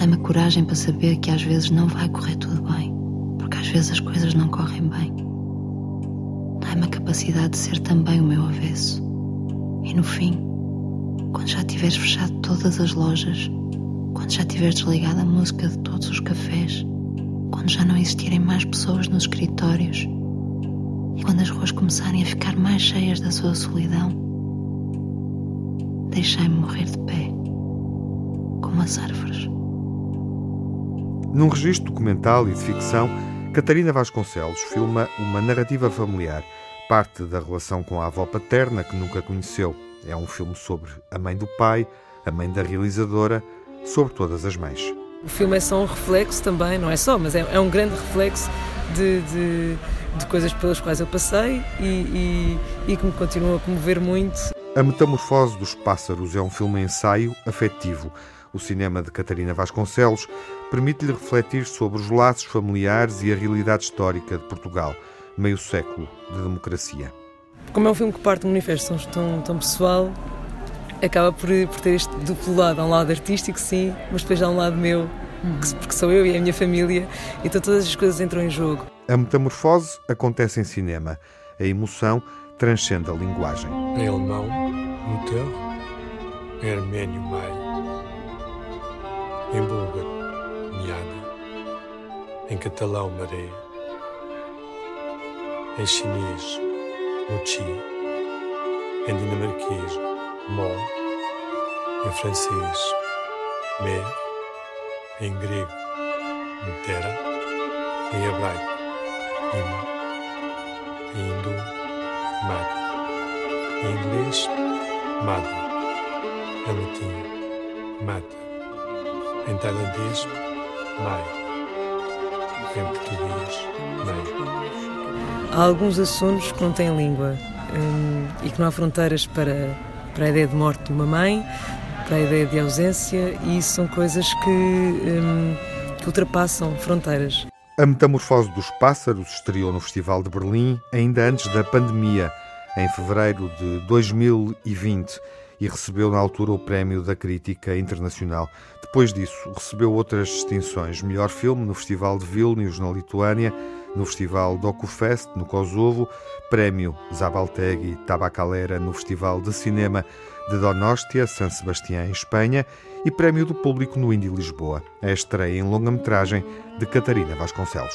Dá-me coragem para saber que às vezes não vai correr tudo bem, porque às vezes as coisas não correm bem. Dá-me a capacidade de ser também o meu avesso. E no fim, quando já tiveres fechado todas as lojas, quando já tiveres desligado a música de todos os cafés, quando já não existirem mais pessoas nos escritórios começarem a ficar mais cheias da sua solidão, deixai-me morrer de pé, como as árvores. Num registro documental e de ficção, Catarina Vasconcelos filma uma narrativa familiar, parte da relação com a avó paterna que nunca conheceu. É um filme sobre a mãe do pai, a mãe da realizadora, sobre todas as mães. O filme é só um reflexo também, não é só, mas é, é um grande reflexo de, de, de, coisas pelas quais eu passei e, e, e que me continuam a comover muito. A Metamorfose dos Pássaros é um filme ensaio afetivo. O cinema de Catarina Vasconcelos permite-lhe refletir sobre os laços familiares e a realidade histórica de Portugal, meio século de democracia. Como é um filme que parte de um universo tão, tão pessoal, acaba por, por ter este duplo lado. Há um lado artístico, sim, mas depois há um lado meu, que, porque sou eu e a minha família, então todas as coisas entram em jogo. A metamorfose acontece em cinema. A emoção transcende a linguagem. Em alemão, Mutter, em armênio, Mai, em búlgaro, Miana, em catalão, Maré, em chinês, Mochi, em dinamarquês, Mo, em francês, Mer, em grego, Mutera, em hebraico, Ima, em hindu, Mad, em inglês, Madre, em latim, Mata, em tailandês, Mai, em português, Mãe. Há alguns assuntos que não têm língua hum, e que não há fronteiras para, para a ideia de morte de uma mãe, para a ideia de ausência, e isso são coisas que, hum, que ultrapassam fronteiras. A Metamorfose dos Pássaros estreou no Festival de Berlim ainda antes da pandemia, em fevereiro de 2020, e recebeu na altura o Prémio da Crítica Internacional. Depois disso, recebeu outras distinções: melhor filme no Festival de Vilnius, na Lituânia, no Festival DocuFest, no Kosovo, Prémio Zabaltegui Tabacalera no Festival de Cinema de Donostia, San Sebastián, em Espanha, e Prémio do Público no Indy Lisboa, a estreia em longa-metragem de Catarina Vasconcelos.